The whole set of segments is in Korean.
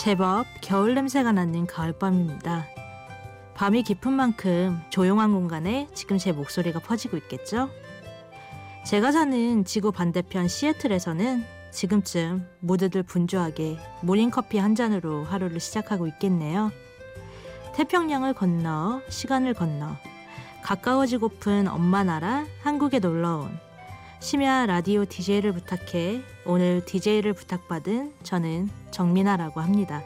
제법 겨울 냄새가 나는 가을밤입니다. 밤이 깊은 만큼 조용한 공간에 지금 제 목소리가 퍼지고 있겠죠? 제가 사는 지구 반대편 시애틀에서는 지금쯤 모두들 분주하게 모닝커피 한 잔으로 하루를 시작하고 있겠네요. 태평양을 건너 시간을 건너 가까워지고픈 엄마 나라 한국에 놀러온 심야 라디오 DJ를 부탁해 오늘 DJ를 부탁받은 저는 정민아라고 합니다.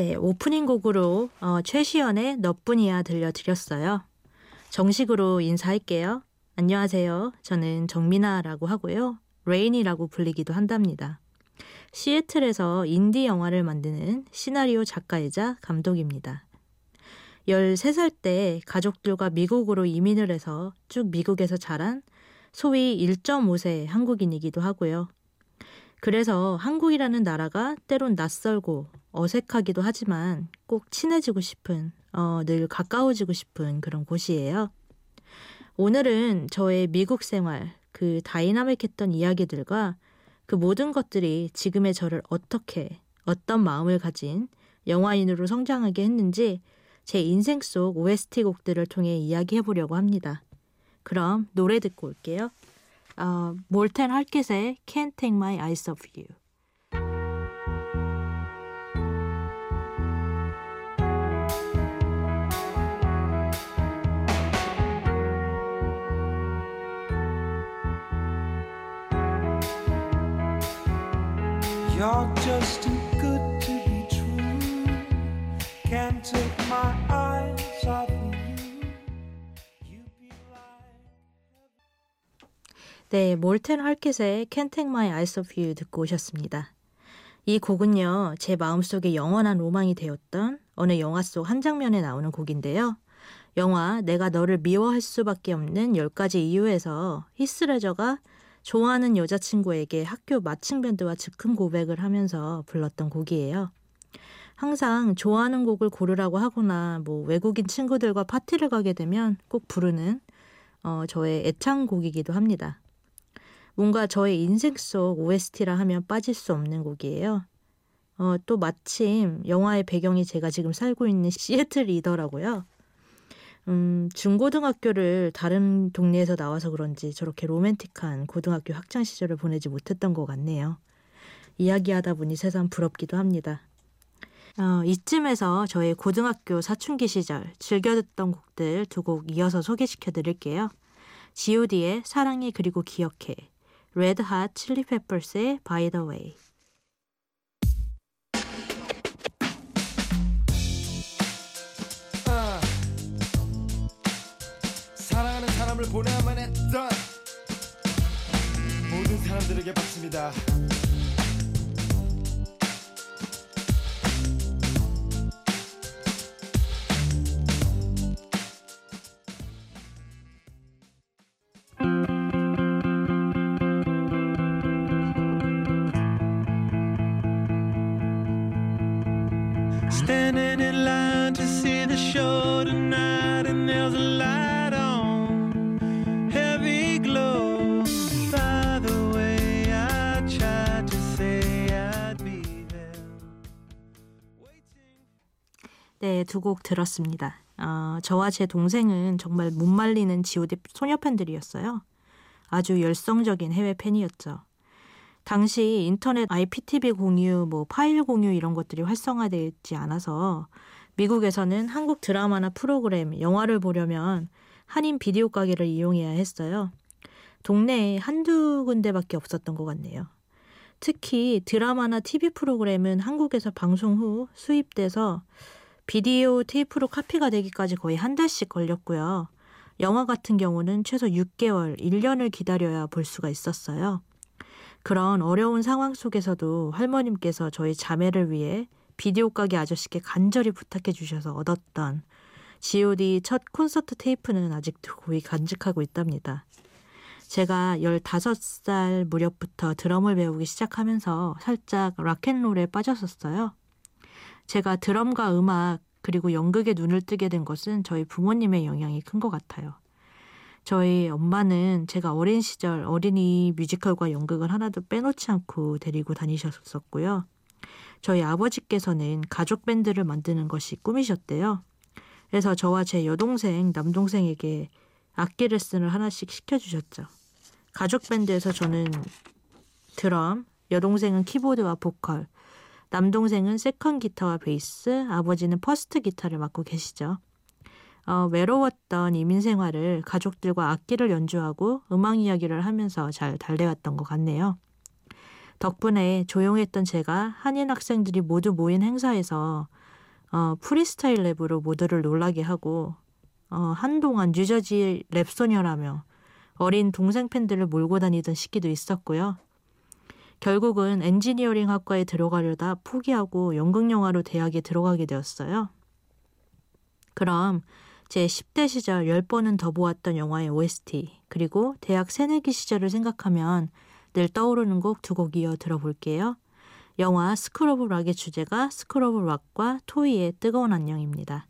네, 오프닝 곡으로 어, 최시연의 너뿐이야 들려드렸어요. 정식으로 인사할게요. 안녕하세요. 저는 정민아라고 하고요. 레인이라고 불리기도 한답니다. 시애틀에서 인디 영화를 만드는 시나리오 작가이자 감독입니다. 13살 때 가족들과 미국으로 이민을 해서 쭉 미국에서 자란 소위 1.5세 한국인이기도 하고요. 그래서 한국이라는 나라가 때론 낯설고 어색하기도 하지만 꼭 친해지고 싶은, 어, 늘 가까워지고 싶은 그런 곳이에요. 오늘은 저의 미국 생활, 그 다이나믹했던 이야기들과 그 모든 것들이 지금의 저를 어떻게, 어떤 마음을 가진 영화인으로 성장하게 했는지 제 인생 속 OST 곡들을 통해 이야기해 보려고 합니다. 그럼 노래 듣고 올게요. 어, 몰텐 할켓의 Can't Take My Eyes Off You. You're just too good to be true. Can't take my eyes 네, 몰텐 할켓의 Can't Take My Eyes Off You 듣고 오셨습니다. 이 곡은요, 제 마음속에 영원한 로망이 되었던 어느 영화 속 한 장면에 나오는 곡인데요. 영화 내가 너를 미워할 수밖에 없는 10가지 이유에서 히스레저가 좋아하는 여자친구에게 학교 마칭 밴드와 즉흥 고백을 하면서 불렀던 곡이에요. 항상 좋아하는 곡을 고르라고 하거나 뭐 외국인 친구들과 파티를 가게 되면 꼭 부르는 어, 저의 애창곡이기도 합니다. 뭔가 저의 인생 속 OST라 하면 빠질 수 없는 곡이에요. 어, 또 마침 영화의 배경이 제가 지금 살고 있는 시애틀이더라고요. 음, 중고등학교를 다른 동네에서 나와서 그런지 저렇게 로맨틱한 고등학교 학창 시절을 보내지 못했던 것 같네요. 이야기하다 보니 세상 부럽기도 합니다. 어, 이쯤에서 저의 고등학교 사춘기 시절 즐겨 듣던 곡들 두 곡 이어서 소개시켜 드릴게요. G.O.D의 사랑해 그리고 기억해, Red Hot Chili Peppers의 By the Way. 사람을 보내야만 했던 모든 사람들에게 받습니다. 네, 두 곡 들었습니다. 어, 저와 제 동생은 정말 못 말리는 G.O.D 소녀 팬들이었어요. 아주 열성적인 해외 팬이었죠. 당시 인터넷 IPTV 공유, 뭐 파일 공유 이런 것들이 활성화되어 있지 않아서 미국에서는 한국 드라마나 프로그램, 영화를 보려면 한인 비디오 가게를 이용해야 했어요. 동네에 한두 군데밖에 없었던 것 같네요. 특히 드라마나 TV 프로그램은 한국에서 방송 후 수입돼서 비디오 테이프로 카피가 되기까지 거의 한 달씩 걸렸고요. 영화 같은 경우는 최소 6개월, 1년을 기다려야 볼 수가 있었어요. 그런 어려운 상황 속에서도 할머님께서 저희 자매를 위해 비디오 가게 아저씨께 간절히 부탁해 주셔서 얻었던 G.O.D 첫 콘서트 테이프는 아직도 고이 간직하고 있답니다. 제가 15살 무렵부터 드럼을 배우기 시작하면서 살짝 락앤롤에 빠졌었어요. 제가 드럼과 음악 그리고 연극에 눈을 뜨게 된 것은 저희 부모님의 영향이 큰 것 같아요. 저희 엄마는 제가 어린 시절 어린이 뮤지컬과 연극을 하나도 빼놓지 않고 데리고 다니셨었고요. 저희 아버지께서는 가족 밴드를 만드는 것이 꿈이셨대요. 그래서 저와 제 여동생, 남동생에게 악기 레슨을 하나씩 시켜주셨죠. 가족 밴드에서 저는 드럼, 여동생은 키보드와 보컬, 남동생은 second 기타와 베이스, 아버지는 first 기타를 맡고 계시죠. 어, 외로웠던 이민 생활을 가족들과 악기를 연주하고 음악 이야기를 하면서 잘 달래왔던 것 같네요. 덕분에 조용했던 제가 한인 학생들이 모두 모인 행사에서 어, 프리스타일 랩으로 모두를 놀라게 하고 어, 한동안 뉴저지 랩소녀라며 어린 동생 팬들을 몰고 다니던 시기도 있었고요. 결국은 엔지니어링 학과에 들어가려다 포기하고 연극영화로 대학에 들어가게 되었어요. 그럼 제 10대 시절 10번은 더 보았던 영화의 OST, 그리고 대학 새내기 시절을 생각하면 늘 떠오르는 곡 두 곡 이어 들어볼게요. 영화 of Rock의 주제가 of Rock과 토이의 뜨거운 안녕입니다.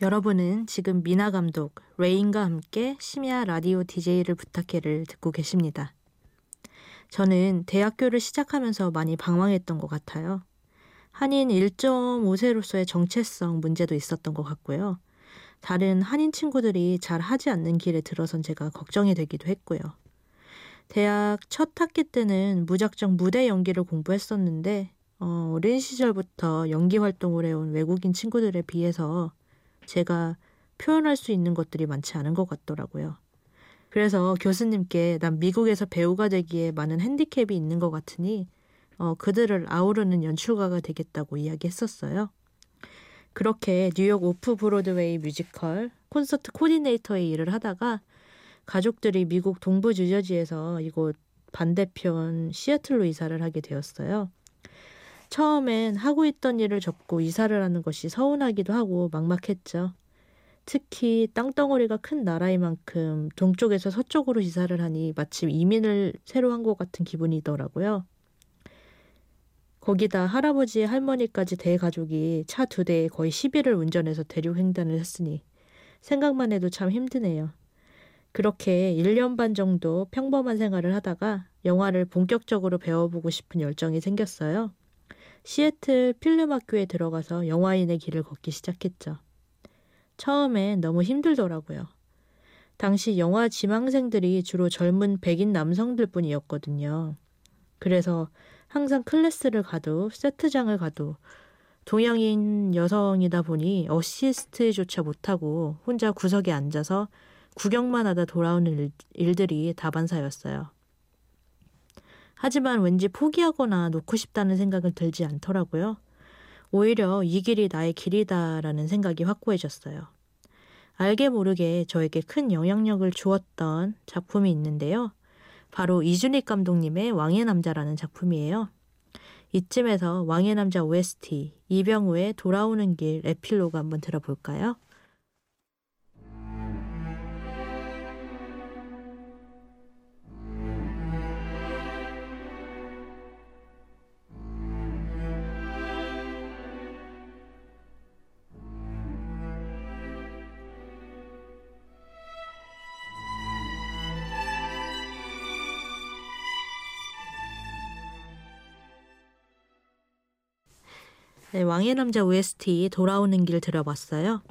여러분은 지금 미나 감독, 레인과 함께 심야 라디오 DJ를 부탁해를 듣고 계십니다. 저는 대학교를 시작하면서 많이 방황했던 것 같아요. 한인 1.5세로서의 정체성 문제도 있었던 것 같고요. 다른 한인 친구들이 잘 하지 않는 길에 들어선 제가 걱정이 되기도 했고요. 대학 첫 학기 때는 무작정 무대 연기를 공부했었는데, 어, 어린 시절부터 연기 활동을 해온 외국인 친구들에 비해서 제가 표현할 수 있는 것들이 많지 않은 것 같더라고요. 그래서 교수님께 난 미국에서 배우가 되기에 많은 핸디캡이 있는 것 같으니 어, 그들을 아우르는 연출가가 되겠다고 이야기했었어요. 그렇게 뉴욕 오프 브로드웨이 뮤지컬 콘서트 코디네이터의 일을 하다가 가족들이 미국 동부 뉴저지에서 이곳 반대편 시애틀로 이사를 하게 되었어요. 처음엔 하고 있던 일을 접고 이사를 하는 것이 서운하기도 하고 막막했죠. 특히 땅덩어리가 큰 나라인 만큼 동쪽에서 서쪽으로 이사를 하니 마침 이민을 새로 한 것 같은 기분이더라고요. 거기다 할아버지 할머니까지 대가족이 차 두 대에 거의 10일을 운전해서 대륙 횡단을 했으니 생각만 해도 참 힘드네요. 그렇게 1년 반 정도 평범한 생활을 하다가 영화를 본격적으로 배워보고 싶은 열정이 생겼어요. 시애틀 필름 학교에 들어가서 영화인의 길을 걷기 시작했죠. 처음엔 너무 힘들더라고요. 당시 영화 지망생들이 주로 젊은 백인 남성들 뿐이었거든요. 그래서 항상 클래스를 가도 세트장을 가도 동양인 여성이다 보니 어시스트조차 못하고 혼자 구석에 앉아서 구경만 하다 돌아오는 일, 들이 다반사였어요. 하지만 왠지 포기하거나 놓고 싶다는 생각은 들지 않더라고요. 오히려 이 길이 나의 길이다라는 생각이 확고해졌어요. 알게 모르게 저에게 큰 영향력을 주었던 작품이 있는데요. 바로 이준익 감독님의 왕의 남자라는 작품이에요. 이쯤에서 왕의 남자 OST 이병우의 돌아오는 길 에필로그 한번 들어볼까요? 네, 왕의 남자 OST 돌아오는 길 들어봤어요.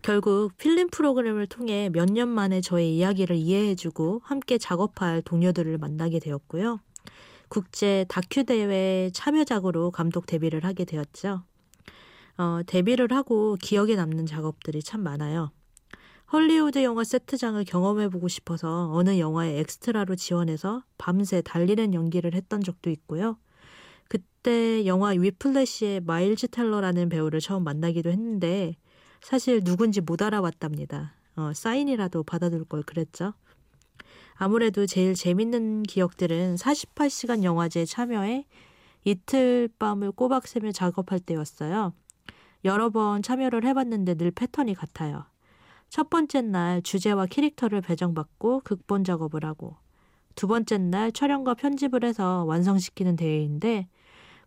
결국 필름 프로그램을 통해 몇 년 만에 저의 이야기를 이해해주고 함께 작업할 동료들을 만나게 되었고요. 국제 다큐 대회 참여작으로 감독 데뷔를 하게 되었죠. 어, 데뷔를 하고 기억에 남는 작업들이 참 많아요. 헐리우드 영화 세트장을 경험해보고 싶어서 어느 영화에 엑스트라로 지원해서 밤새 달리는 연기를 했던 적도 있고요. 그때 영화 위플래시의 마일즈 텔러라는 배우를 처음 만나기도 했는데 사실 누군지 못 알아봤답니다. 어, 사인이라도 받아둘 걸 그랬죠. 아무래도 제일 재밌는 기억들은 48시간 영화제에 참여해 이틀 밤을 꼬박 새며 작업할 때였어요. 여러 번 참여를 해봤는데 늘 패턴이 같아요. 첫 번째 날 주제와 캐릭터를 배정받고 극본 작업을 하고 두 번째 날 촬영과 편집을 해서 완성시키는 대회인데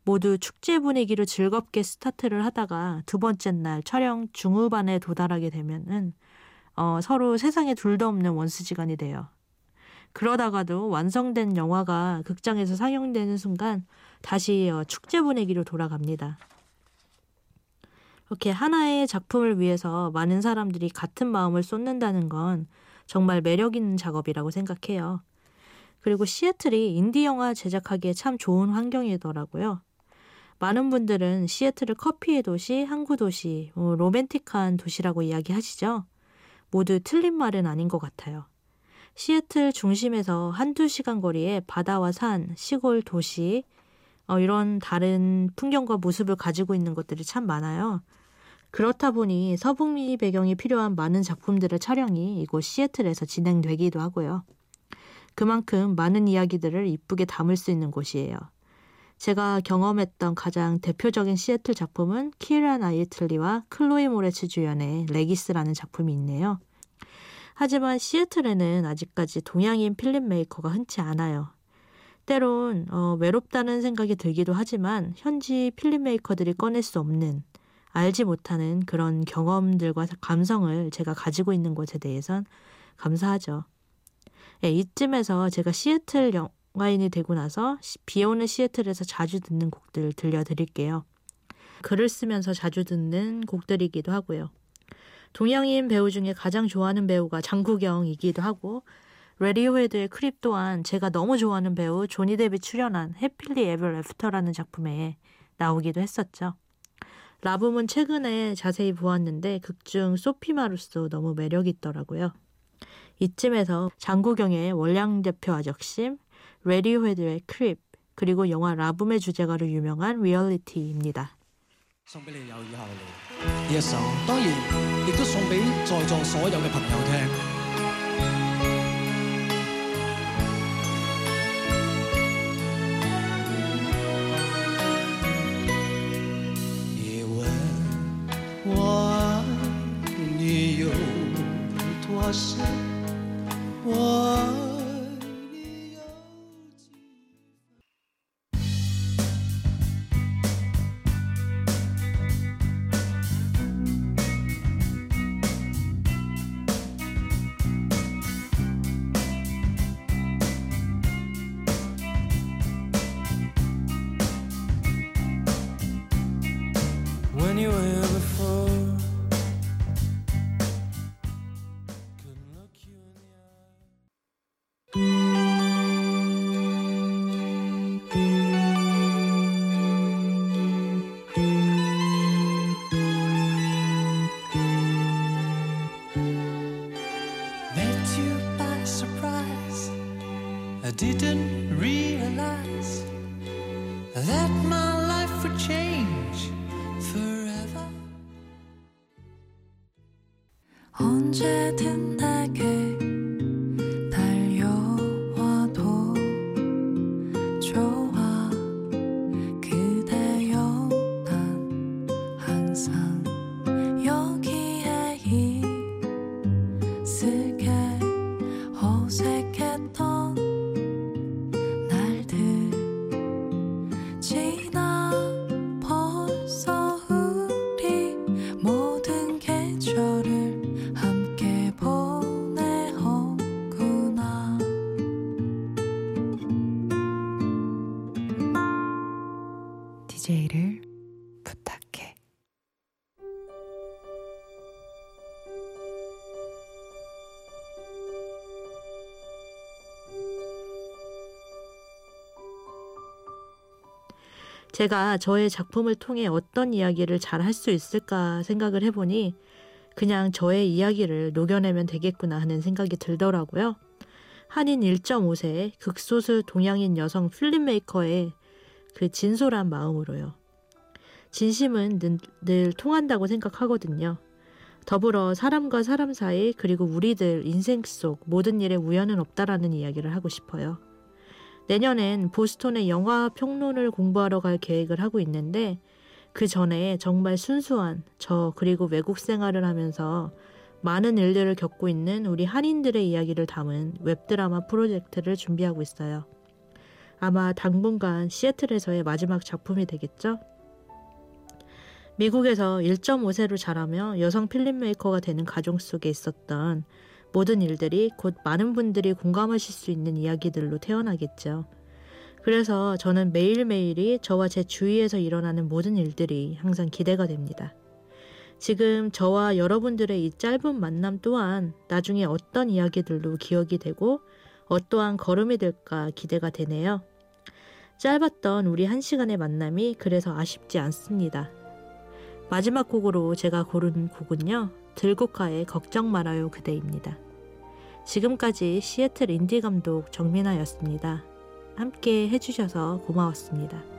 모두 축제 분위기로 즐겁게 스타트를 하다가 두 번째 날 촬영 중후반에 도달하게 되면은 어, 서로 세상에 둘도 없는 원수지간이 돼요. 그러다가도 완성된 영화가 극장에서 상영되는 순간 다시 어, 축제 분위기로 돌아갑니다. 이렇게 하나의 작품을 위해서 많은 사람들이 같은 마음을 쏟는다는 건 정말 매력 있는 작업이라고 생각해요. 그리고 시애틀이 인디 영화 제작하기에 참 좋은 환경이더라고요. 많은 분들은 시애틀을 커피의 도시, 항구 도시, 뭐 로맨틱한 도시라고 이야기하시죠? 모두 틀린 말은 아닌 것 같아요. 시애틀 중심에서 한두 시간 거리에 바다와 산, 시골 도시, 어, 이런 다른 풍경과 모습을 가지고 있는 것들이 참 많아요. 그렇다 보니 서북미 배경이 필요한 많은 작품들의 촬영이 이곳 시애틀에서 진행되기도 하고요. 그만큼 많은 이야기들을 이쁘게 담을 수 있는 곳이에요. 제가 경험했던 가장 대표적인 시애틀 작품은 키이라 나이틀리와 클로이 모레츠 주연의 Laggies라는 작품이 있네요. 하지만 시애틀에는 아직까지 동양인 filmmaker가 흔치 않아요. 때론 어, 외롭다는 생각이 들기도 하지만 현지 filmmaker들이 꺼낼 수 없는 알지 못하는 그런 경험들과 감성을 제가 가지고 있는 것에 대해선 감사하죠. 네, 이쯤에서 제가 시애틀 영, 영화인이 되고 나서 비 오는 시애틀에서 자주 듣는 곡들 들려드릴게요. 글을 쓰면서 자주 듣는 곡들이기도 하고요. 동양인 배우 중에 가장 좋아하는 배우가 장국영이기도 하고 레디오헤드의 Creep 또한 제가 너무 좋아하는 배우 조니 뎁이 출연한 Happily Ever After라는 작품에 나오기도 했었죠. 라붐은 최근에 자세히 보았는데 극중 소피 마르소 너무 매력 있더라고요. 이쯤에서 장국영의 월량대표아적심, 레디오헤드의 Creep 그리고 영화 라붐의 주제가로 유명한 Reality입니다. when you were 언제든 내게 DJ를 부탁해 제가 저의 작품을 통해 어떤 이야기를 잘 할 수 있을까 생각을 해보니 그냥 저의 이야기를 녹여내면 되겠구나 하는 생각이 들더라고요. 한인 1.5세 극소수 동양인 여성 필름메이커의 그 진솔한 마음으로요. 진심은 늘, 늘 통한다고 생각하거든요. 더불어 사람과 사람 사이 그리고 우리들 인생 속 모든 일에 우연은 없다라는 이야기를 하고 싶어요. 내년엔 보스턴의 영화 평론을 공부하러 갈 계획을 하고 있는데 그 전에 정말 순수한 저 그리고 외국 생활을 하면서 많은 일들을 겪고 있는 우리 한인들의 이야기를 담은 웹드라마 프로젝트를 준비하고 있어요. 아마 당분간 시애틀에서의 마지막 작품이 되겠죠? 미국에서 1.5세로 자라며 여성 필름메이커가 되는 가정 속에 있었던 모든 일들이 곧 많은 분들이 공감하실 수 있는 이야기들로 태어나겠죠. 그래서 저는 매일매일이 저와 제 주위에서 일어나는 모든 일들이 항상 기대가 됩니다. 지금 저와 여러분들의 이 짧은 만남 또한 나중에 어떤 이야기들로 기억이 되고 어떠한 걸음이 될까 기대가 되네요. 짧았던 우리 한 시간의 만남이 그래서 아쉽지 않습니다. 마지막 곡으로 제가 고른 곡은요. 들국화의 걱정 말아요 그대입니다. 지금까지 시애틀 인디 감독 정민아였습니다. 함께 해주셔서 고마웠습니다.